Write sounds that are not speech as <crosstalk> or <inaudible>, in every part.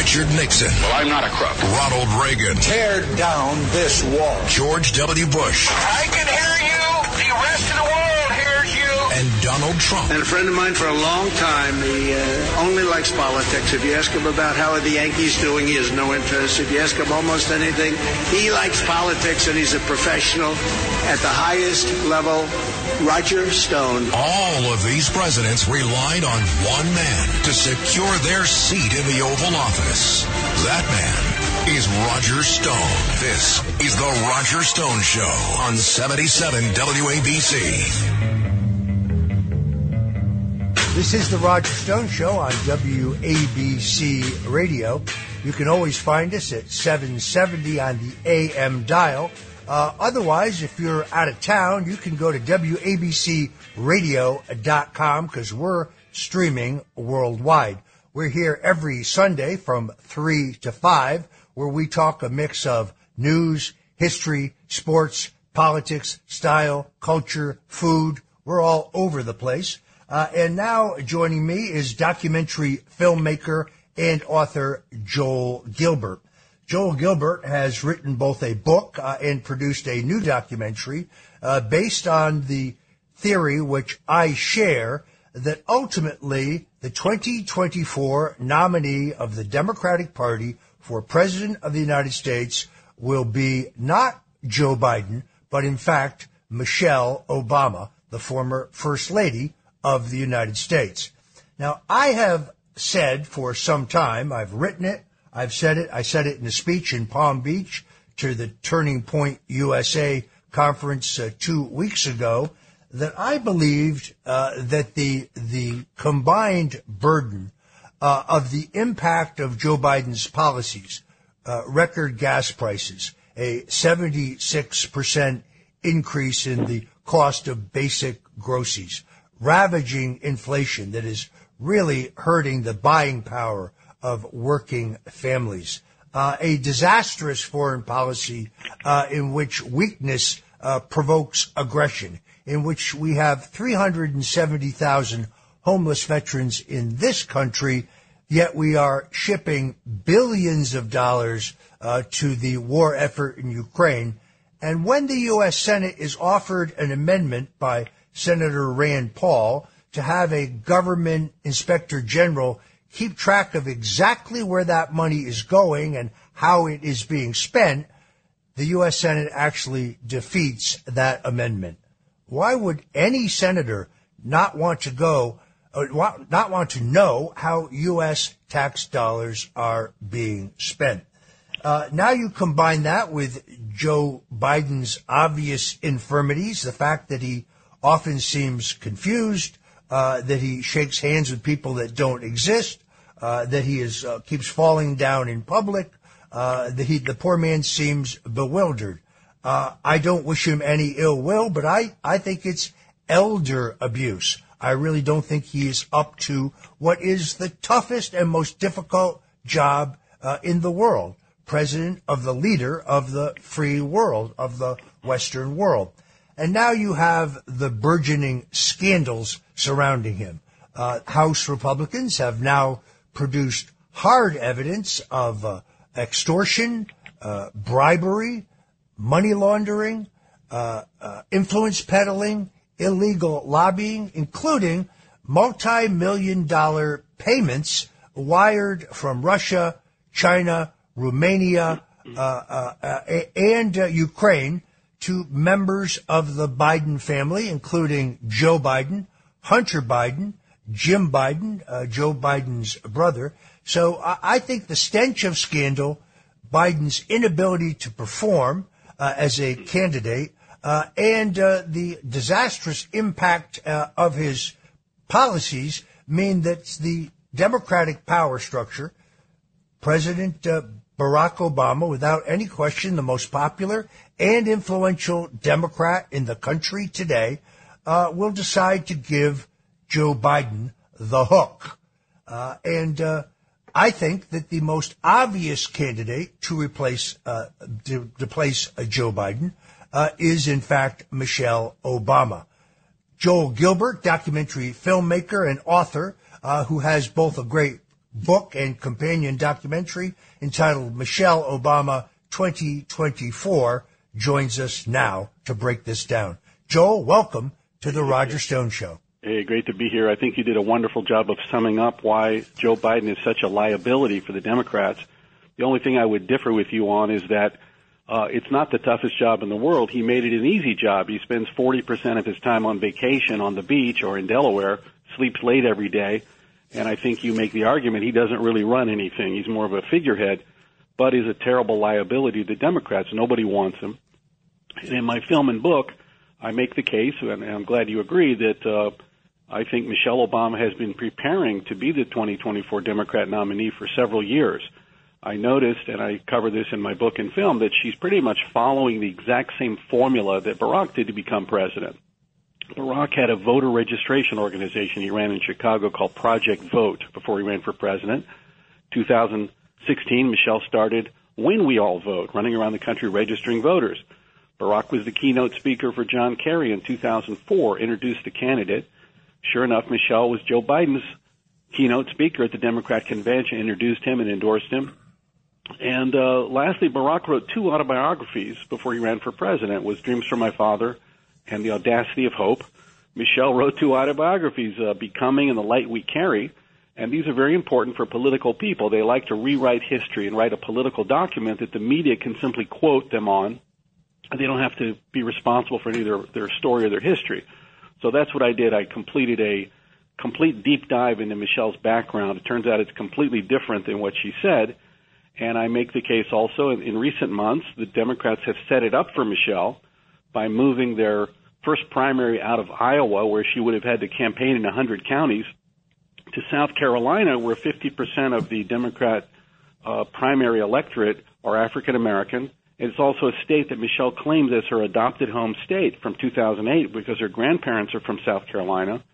Richard Nixon. Well, I'm not a crook. Ronald Reagan. Tear down this wall. George W. Bush. I can hear you. And Donald Trump. And a friend of mine for a long time, he uh, only likes politics. If you ask him about how are the Yankees doing, he has no interest. If you ask him almost anything, he likes politics and he's a professional at the highest level. Roger Stone. All of these presidents relied on one man to secure their seat in the Oval Office. That man is Roger Stone. This is the Roger Stone Show on 77 WABC. This is the Roger Stone Show on WABC Radio. You can always find us at 770 on the AM dial. Uh, otherwise, if you're out of town, you can go to WABCRadio.com because we're streaming worldwide. We're here every Sunday from 3 to 5 where we talk a mix of news, history, sports, politics, style, culture, food. We're all over the place. Uh, and now joining me is documentary filmmaker and author Joel Gilbert. Joel Gilbert has written both a book uh, and produced a new documentary uh, based on the theory which I share that ultimately the 2024 nominee of the Democratic Party for President of the United States will be not Joe Biden, but in fact Michelle Obama, the former First Lady of the United States. Now, I have said for some time, I've written it, I've said it, I said it in a speech in Palm Beach to the Turning Point USA conference uh, two weeks ago, that I believed uh, that the the combined burden uh, of the impact of Joe Biden's policies, uh, record gas prices, a 76 percent increase in the cost of basic groceries, ravaging inflation that is really hurting the buying power of working families. Uh, a disastrous foreign policy uh, in which weakness uh, provokes aggression, in which we have 370,000 homeless veterans in this country, yet we are shipping billions of dollars uh, to the war effort in Ukraine. And when the U.S. Senate is offered an amendment by Senator Rand Paul to have a government inspector general keep track of exactly where that money is going and how it is being spent, the U.S. Senate actually defeats that amendment. Why would any senator not want to go, uh, not want to know how U.S. tax dollars are being spent? Uh, now you combine that with Joe Biden's obvious infirmities, the fact that he often seems confused, uh, that he shakes hands with people that don't exist, uh, that he is uh, keeps falling down in public, uh, that he the poor man seems bewildered. Uh, I don't wish him any ill will, but I I think it's elder abuse. I really don't think he is up to what is the toughest and most difficult job uh, in the world, president of the leader of the free world, of the Western world. And now you have the burgeoning scandals surrounding him. Uh, House Republicans have now produced hard evidence of uh, extortion, uh, bribery, money laundering, uh, uh, influence peddling, illegal lobbying, including multi-million dollar payments wired from Russia, China, Romania, uh, and Ukraine to members of the Biden family, including Joe Biden, Hunter Biden, Jim Biden, uh, Joe Biden's brother. So I, I, think the stench of scandal, Biden's inability to perform uh, as a candidate, uh, and uh, the disastrous impact uh, of his policies mean that the Democratic power structure, President uh, Barack Obama, without any question, the most popular and influential Democrat in the country today, will decide to give Joe Biden the hook. Uh, and uh, I think that the most obvious candidate to replace uh, to replace uh, Joe Biden uh, is in fact Michelle Obama. Joel Gilbert, documentary filmmaker and author, uh, who has both a great book and companion documentary entitled Michelle Obama 2024 joins us now to break this down. Joel, welcome to the Roger Stone Show. Hey, great to be here. I think you did a wonderful job of summing up why Joe Biden is such a liability for the Democrats. The only thing I would differ with you on is that uh, it's not the toughest job in the world. He made it an easy job. He spends 40% of his time on vacation on the beach or in Delaware, sleeps late every day, and I think you make the argument he doesn't really run anything. He's more of a figurehead, but is a terrible liability to Democrats. Nobody wants him. And in my film and book, I make the case, and I'm glad you agree, that uh, I think Michelle Obama has been preparing to be the 2024 Democrat nominee for several years. I noticed, and I cover this in my book and film, that she's pretty much following the exact same formula that Barack did to become president. Barack had a voter registration organization he ran in Chicago called Project Vote before he ran for president. 2016, Michelle started When We All Vote, running around the country registering voters. Barack was the keynote speaker for John Kerry in 2004, introduced the candidate. Sure enough, Michelle was Joe Biden's keynote speaker at the Democrat convention, introduced him and endorsed him. And uh, lastly, Barack wrote two autobiographies before he ran for president, was Dreams from My Father and The Audacity of Hope. Michelle wrote two autobiographies, uh, Becoming and The Light We Carry, and these are very important for political people. They like to rewrite history and write a political document that the media can simply quote them on they don't have to be responsible for any of their, their story or their history. So that's what I did. I completed a complete deep dive into Michelle's background. It turns out it's completely different than what she said. And I make the case also in, in recent months, the Democrats have set it up for Michelle by moving their first primary out of Iowa, where she would have had to campaign in 100 counties, to South Carolina, where 50% of the Democrat uh, primary electorate are African American it's also a state that Michelle claims as her adopted home state from 2008 because her grandparents are from South Carolina.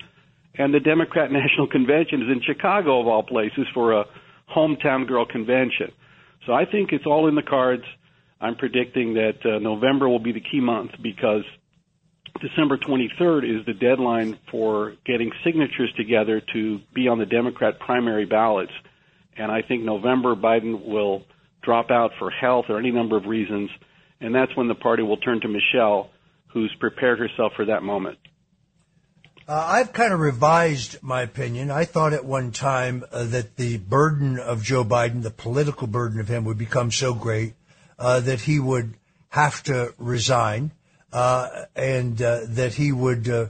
And the Democrat <laughs> National Convention is in Chicago, of all places, for a hometown girl convention. So I think it's all in the cards. I'm predicting that uh, November will be the key month because December 23rd is the deadline for getting signatures together to be on the Democrat primary ballots. And I think November Biden will drop out for health or any number of reasons, and that's when the party will turn to Michelle, who's prepared herself for that moment. Uh, I've kind of revised my opinion. I thought at one time uh, that the burden of Joe Biden, the political burden of him, would become so great uh, that he would have to resign and uh, that he would uh,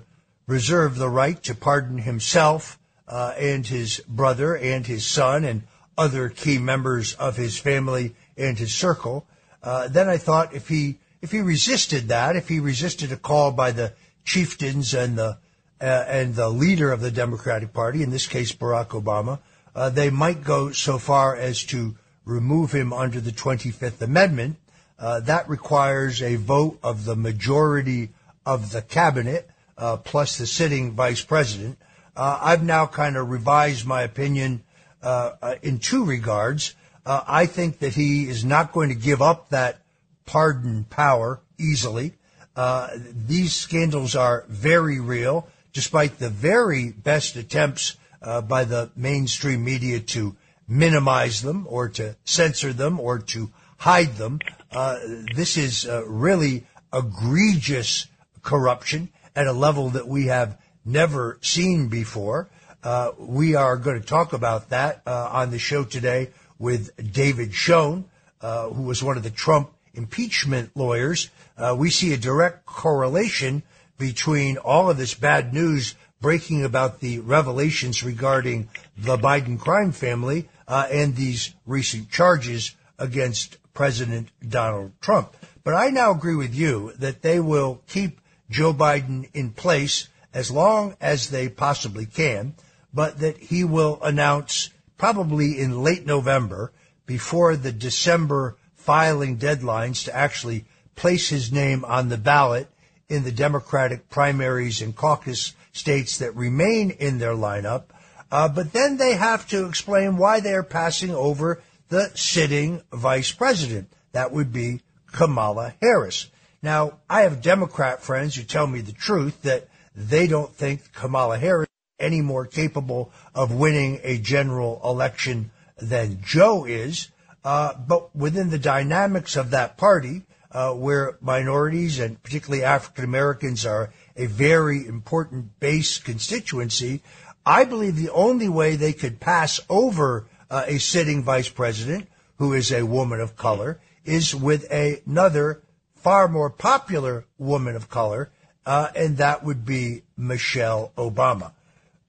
reserve the right to pardon himself and his brother and his son and other key members of his family and his circle. Uh, then I thought if he if he resisted that, if he resisted a call by the chieftains and the uh, and the leader of the Democratic Party, in this case Barack Obama, uh, they might go so far as to remove him under the 25th Amendment. Uh, that requires a vote of the majority of the cabinet uh, plus the sitting vice president. Uh, I've now kind of revised my opinion uh, uh, in two regards. Uh, I think that he is not going to give up that pardon power easily. Uh, these scandals are very real, despite the very best attempts uh, by the mainstream media to minimize them or to censor them or to hide them. Uh, this is really egregious corruption at a level that we have never seen before. Uh, we are going to talk about that uh, on the show today with David Schoen, uh, who was one of the Trump impeachment lawyers. Uh, we see a direct correlation between all of this bad news breaking about the revelations regarding the Biden crime family uh, and these recent charges against President Donald Trump. But I now agree with you that they will keep Joe Biden in place as long as they possibly can but that he will announce probably in late November before the December filing deadlines to actually place his name on the ballot in the Democratic primaries and caucus states that remain in their lineup. Uh, but then they have to explain why they are passing over the sitting vice president. That would be Kamala Harris. Now, I have Democrat friends who tell me the truth that they don't think Kamala Harris any more capable of winning a general election than Joe is. Uh, but within the dynamics of that party, uh, where minorities and particularly African Americans are a very important base constituency, I believe the only way they could pass over uh, a sitting vice president who is a woman of color is with a, another far more popular woman of color, uh, and that would be Michelle Obama.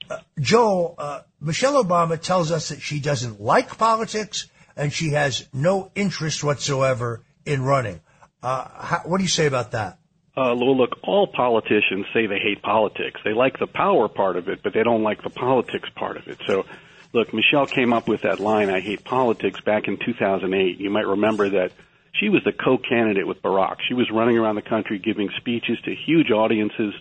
Uh, Joel, uh, Michelle Obama tells us that she doesn't like politics and she has no interest whatsoever in running. Uh, how, what do you say about that? Uh, well, look, all politicians say they hate politics. They like the power part of it, but they don't like the politics part of it. So, look, Michelle came up with that line, I hate politics, back in 2008. You might remember that she was the co-candidate with Barack. She was running around the country giving speeches to huge audiences.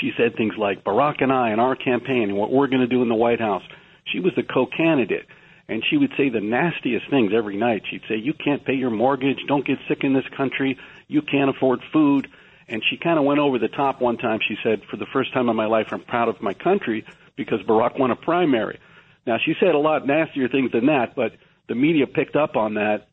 She said things like, Barack and I and our campaign and what we're going to do in the White House. She was the co-candidate and she would say the nastiest things every night. She'd say, "You can't pay your mortgage. Don't get sick in this country. You can't afford food." And she kind of went over the top one time. She said, "For the first time in my life, I'm proud of my country because Barack won a primary." Now she said a lot nastier things than that, but the media picked up on that,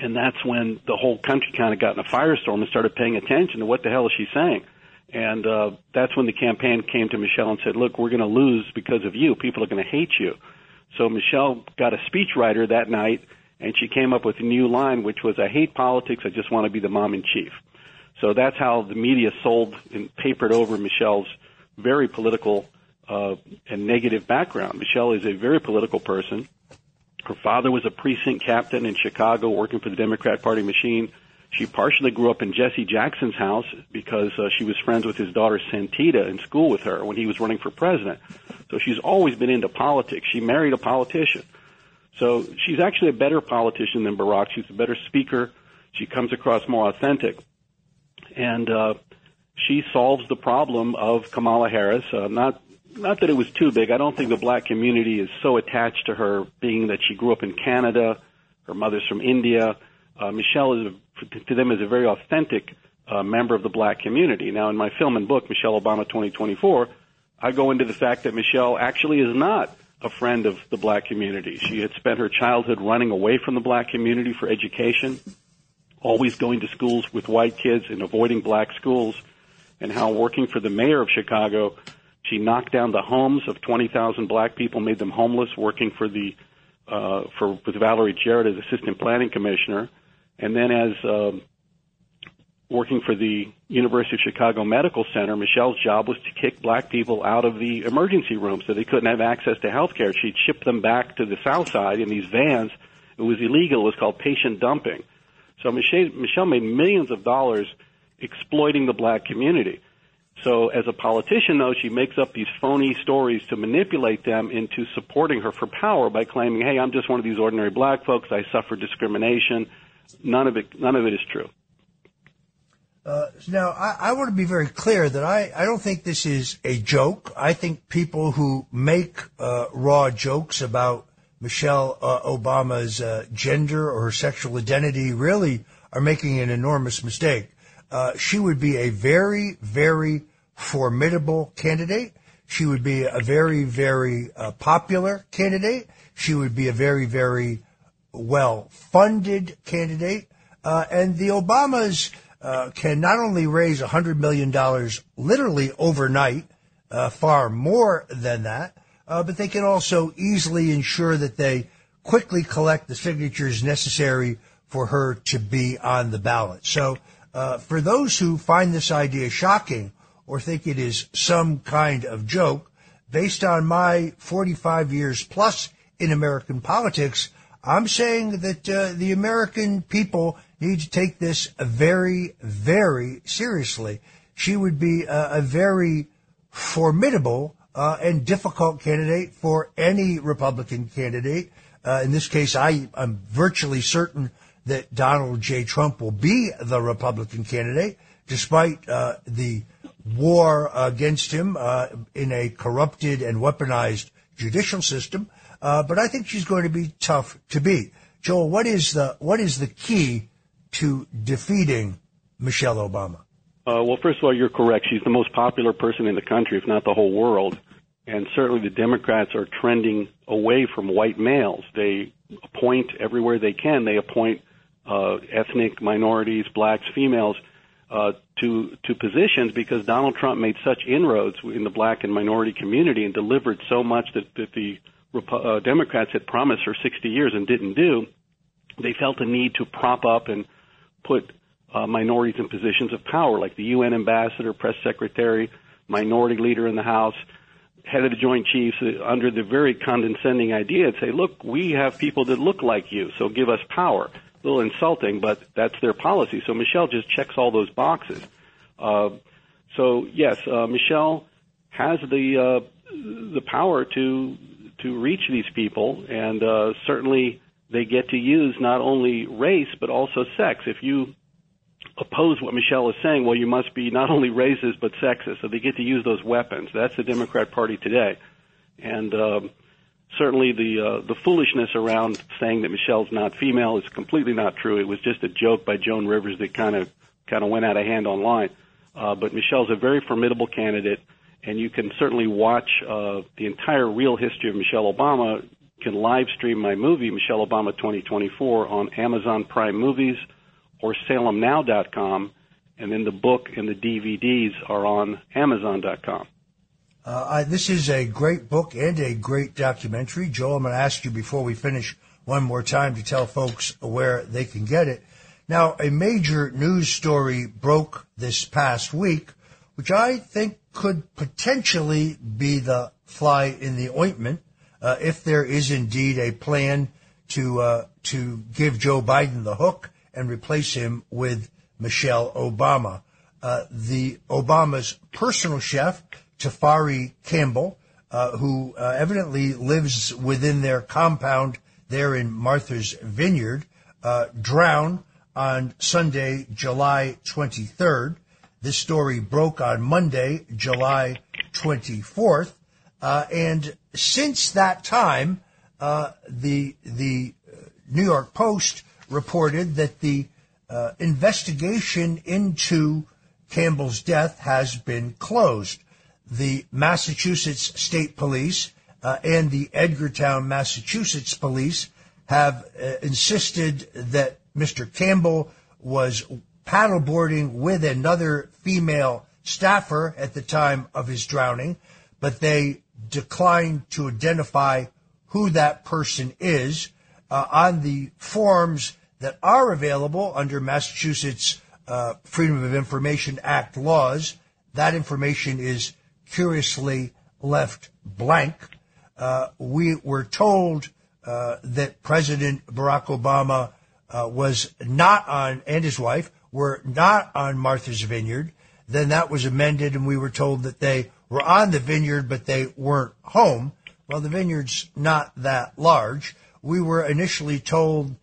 and that's when the whole country kind of got in a firestorm and started paying attention to what the hell is she saying. And uh, that's when the campaign came to Michelle and said, "Look, we're going to lose because of you. People are going to hate you." So Michelle got a speechwriter that night, and she came up with a new line, which was, "I hate politics. I just want to be the mom in chief." So that's how the media sold and papered over Michelle's very political uh, and negative background. Michelle is a very political person. Her father was a precinct captain in Chicago, working for the Democrat Party machine. She partially grew up in Jesse Jackson's house because uh, she was friends with his daughter Santita in school with her when he was running for president. So she's always been into politics. She married a politician. So she's actually a better politician than Barack. She's a better speaker. She comes across more authentic. And uh, she solves the problem of Kamala Harris. Uh, not not that it was too big. I don't think the black community is so attached to her, being that she grew up in Canada. Her mother's from India. Uh, Michelle is a, to them is a very authentic uh, member of the black community. Now, in my film and book, Michelle Obama 2024, I go into the fact that Michelle actually is not a friend of the black community. She had spent her childhood running away from the black community for education, always going to schools with white kids and avoiding black schools, and how working for the mayor of Chicago, she knocked down the homes of 20,000 black people, made them homeless, working for the uh, for with Valerie Jarrett as assistant planning commissioner, and then as um, working for the University of Chicago Medical Center, Michelle's job was to kick black people out of the emergency room so they couldn't have access to health care. She'd ship them back to the South Side in these vans. It was illegal. It was called patient dumping. So Michelle, Michelle made millions of dollars exploiting the black community. So as a politician, though, she makes up these phony stories to manipulate them into supporting her for power by claiming, "Hey, I'm just one of these ordinary black folks. I suffer discrimination." None of it, none of it is true. Uh, now, I, I, want to be very clear that I, I don't think this is a joke. I think people who make uh, raw jokes about Michelle uh, Obama's uh, gender or her sexual identity really are making an enormous mistake. Uh, she would be a very, very formidable candidate. She would be a very, very uh, popular candidate. She would be a very, very well funded candidate. and the Obamas uh, can not only raise $100 million literally overnight, uh, far more than that, uh, but they can also easily ensure that they quickly collect the signatures necessary for her to be on the ballot. So, uh, for those who find this idea shocking or think it is some kind of joke, based on my 45 years plus in American politics, I'm saying that uh, the American people need to take this very, very seriously. She would be a, a very formidable uh, and difficult candidate for any Republican candidate. Uh, in this case, I, am virtually certain that Donald J. Trump will be the Republican candidate, despite uh, the war against him uh, in a corrupted and weaponized judicial system. Uh, but I think she's going to be tough to beat. Joel, what is the what is the key to defeating Michelle Obama? Uh, well, first of all, you're correct. She's the most popular person in the country, if not the whole world. and certainly the Democrats are trending away from white males. They appoint everywhere they can. They appoint uh, ethnic minorities, blacks, females uh, to to positions because Donald Trump made such inroads in the black and minority community and delivered so much that, that the uh, Democrats had promised for 60 years and didn't do. They felt a need to prop up and put uh, minorities in positions of power, like the UN ambassador, press secretary, minority leader in the House head of the Joint Chiefs uh, under the very condescending idea and say, look, we have people that look like you, so give us power. Little insulting, but that's their policy. So Michelle just checks all those boxes. Uh, so yes, uh, Michelle has the uh, the power to to reach these people, and uh, certainly they get to use not only race but also sex. If you oppose what Michelle is saying, well, you must be not only racist but sexist. So they get to use those weapons. That's the Democrat Party today, and um, certainly the uh, the foolishness around saying that Michelle's not female is completely not true. It was just a joke by Joan Rivers that kind of kind of went out of hand online. Uh, but Michelle's a very formidable candidate, and you can certainly watch uh, the entire real history of Michelle Obama. You can live stream my movie Michelle Obama 2024 on Amazon Prime Movies or salemnow.com, and then the book and the DVDs are on Amazon.com. Uh, this is a great book and a great documentary. Joel, I'm going to ask you before we finish one more time to tell folks where they can get it. Now, a major news story broke this past week, which I think could potentially be the fly in the ointment uh, if there is indeed a plan to uh, to give Joe Biden the hook and replace him with Michelle Obama. Uh, the Obama's personal chef, Tafari Campbell, uh, who uh, evidently lives within their compound there in Martha's Vineyard, uh, drowned on Sunday, July 23rd. This story broke on Monday, July 24th. Uh, and since that time, uh, the the New York Post reported that the uh, investigation into Campbell's death has been closed. The Massachusetts State Police uh, and the Edgartown, Massachusetts Police have uh, insisted that Mr. Campbell was paddleboarding with another female staffer at the time of his drowning, but they declined to identify who that person is. Uh, on the forms that are available under Massachusetts uh, Freedom of Information Act laws. That information is curiously left blank. Uh, we were told uh, that President Barack Obama uh, was not on, and his wife were not on Martha's Vineyard. Then that was amended, and we were told that they were on the vineyard, but they weren't home. Well, the vineyard's not that large. We were initially told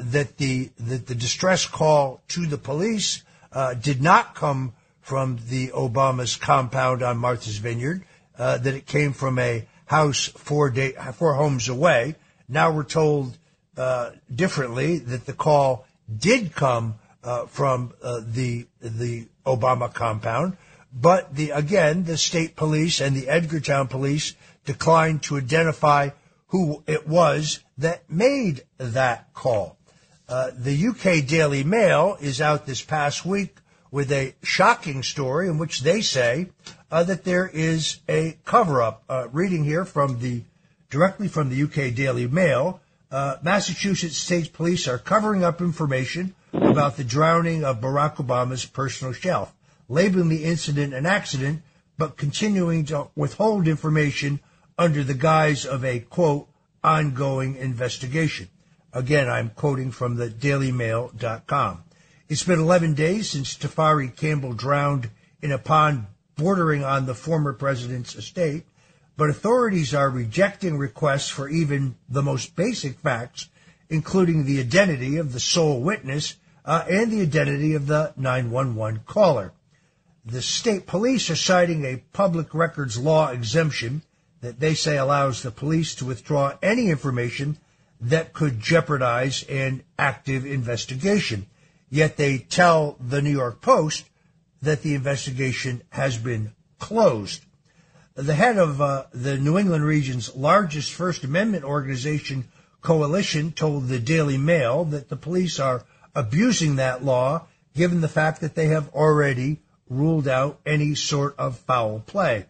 that the that the distress call to the police uh, did not come from the Obama's compound on Martha's Vineyard. Uh, that it came from a house four day four homes away. Now we're told uh, differently that the call did come uh, from the the Obama compound, but the again the state police and the Edgartown police declined to identify who it was that made that call. Uh, the UK Daily Mail is out this past week with a shocking story in which they say uh, that there is a cover-up. Uh, reading here from the directly from the UK Daily Mail, uh, Massachusetts State Police are covering up information about the drowning of Barack Obama's personal chef, labeling the incident an accident, but continuing to withhold information under the guise of a quote ongoing investigation. Again, I'm quoting from the dailymail.com. It's been 11 days since Tafari Campbell drowned in a pond bordering on the former president's estate, but authorities are rejecting requests for even the most basic facts, including the identity of the sole witness uh, and the identity of the 911 caller. The state police are citing a public records law exemption that they say allows the police to withdraw any information that could jeopardize an active investigation. Yet they tell the New York Post that the investigation has been closed. the head of uh, the New England region's largest First Amendment organization, Coalition, told the Daily Mail that the police are abusing that law given the fact that they have already ruled out any sort of foul play.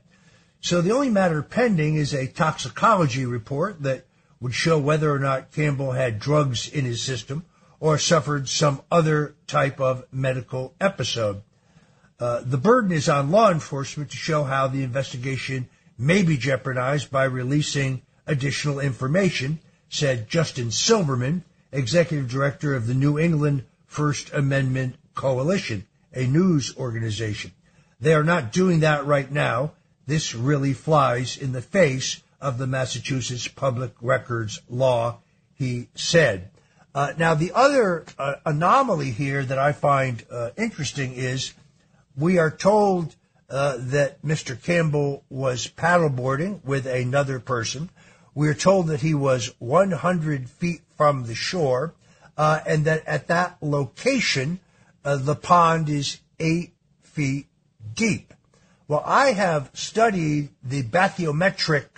So the only matter pending is a toxicology report that would show whether or not Campbell had drugs in his system or suffered some other type of medical episode. Uh, the burden is on law enforcement to show how the investigation may be jeopardized by releasing additional information, said Justin Silberman, executive director of the New England First Amendment Coalition, a news organization. They are not doing that right now. This really flies in the face of the Massachusetts public records law, he said. Uh, now, the other uh, anomaly here that I find uh, interesting is we are told uh, that Mr. Campbell was paddleboarding with another person. We are told that he was 100 feet from the shore, uh, and that at that location, uh, the pond is eight feet deep. Well, I have studied the bathymetric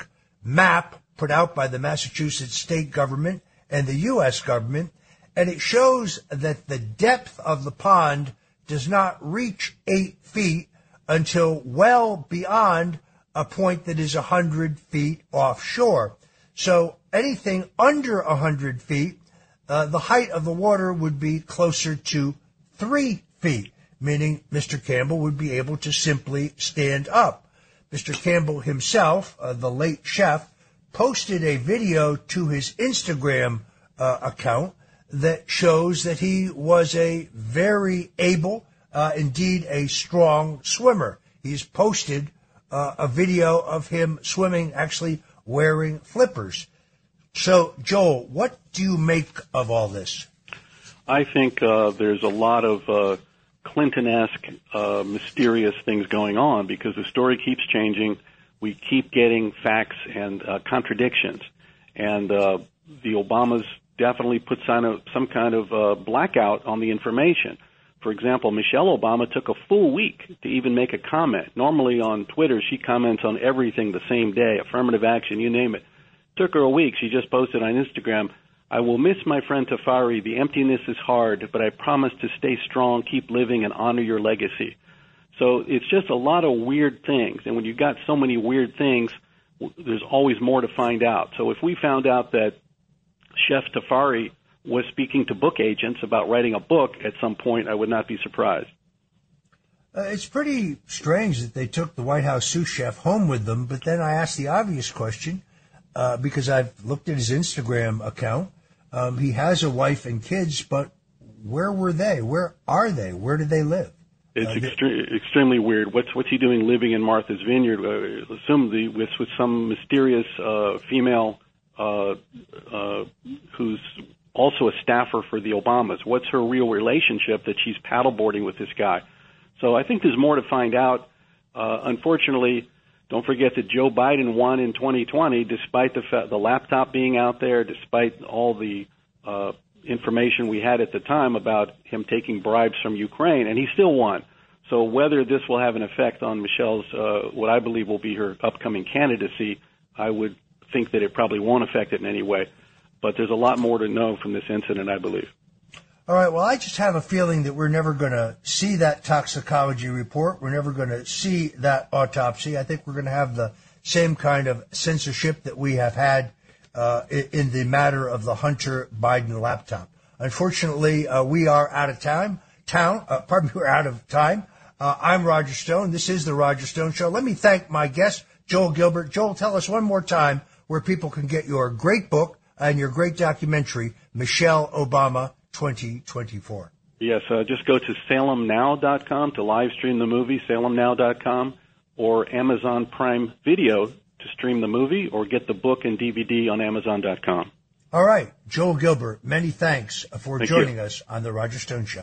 map put out by the Massachusetts state government and the U.S. government, and it shows that the depth of the pond does not reach eight feet until well beyond a point that is a hundred feet offshore. So anything under a hundred feet, uh, the height of the water would be closer to three feet, meaning Mr. Campbell would be able to simply stand up. Mr. Campbell himself, uh, the late chef, posted a video to his Instagram uh, account that shows that he was a very able, uh, indeed a strong swimmer. He's posted uh, a video of him swimming, actually wearing flippers. So, Joel, what do you make of all this? I think uh, there's a lot of uh, Clinton-esque, uh, mysterious things going on because the story keeps changing. We keep getting facts and uh, contradictions, and uh, the Obamas definitely put some, some kind of uh, blackout on the information. For example, Michelle Obama took a full week to even make a comment. Normally on Twitter, she comments on everything the same day, affirmative action, you name it. Took her a week. She just posted on Instagram, I will miss my friend Tafari. The emptiness is hard, but I promise to stay strong, keep living, and honor your legacy. So it's just a lot of weird things. And when you've got so many weird things, there's always more to find out. So if we found out that Chef Tafari was speaking to book agents about writing a book at some point, I would not be surprised. Uh, it's pretty strange that they took the White House sous chef home with them, but then I asked the obvious question uh, because I've looked at his Instagram account. Um, he has a wife and kids, but where were they? Where are they? Where do they live? It's uh, extre- extremely weird. What's what's he doing living in Martha's Vineyard? Uh, assume the with with some mysterious uh, female uh, uh, who's also a staffer for the Obamas. What's her real relationship that she's paddleboarding with this guy? So I think there's more to find out. Uh, unfortunately, don't forget that Joe Biden won in 2020 despite the the laptop being out there, despite all the uh, information we had at the time about him taking bribes from Ukraine, and he still won. So whether this will have an effect on Michelle's uh, what I believe will be her upcoming candidacy, I would think that it probably won't affect it in any way. But there's a lot more to know from this incident, I believe. All right. Well, I just have a feeling that we're never going to see that toxicology report. We're never going to see that autopsy. I think we're going to have the same kind of censorship that we have had uh, in the matter of the Hunter Biden laptop. Unfortunately, uh, we are out of time. Town, uh, pardon me, <laughs> we're out of time. Uh, I'm Roger Stone. This is the Roger Stone Show. Let me thank my guest, Joel Gilbert. Joel, tell us one more time where people can get your great book and your great documentary, Michelle Obama 2024. Yes, uh, just go to salemnow.com to live stream the movie, salemnow.com, or Amazon Prime Video to stream the movie, or get the book and DVD on Amazon.com. All right, Joel Gilbert, many thanks for Thank joining you. us on The Roger Stone Show.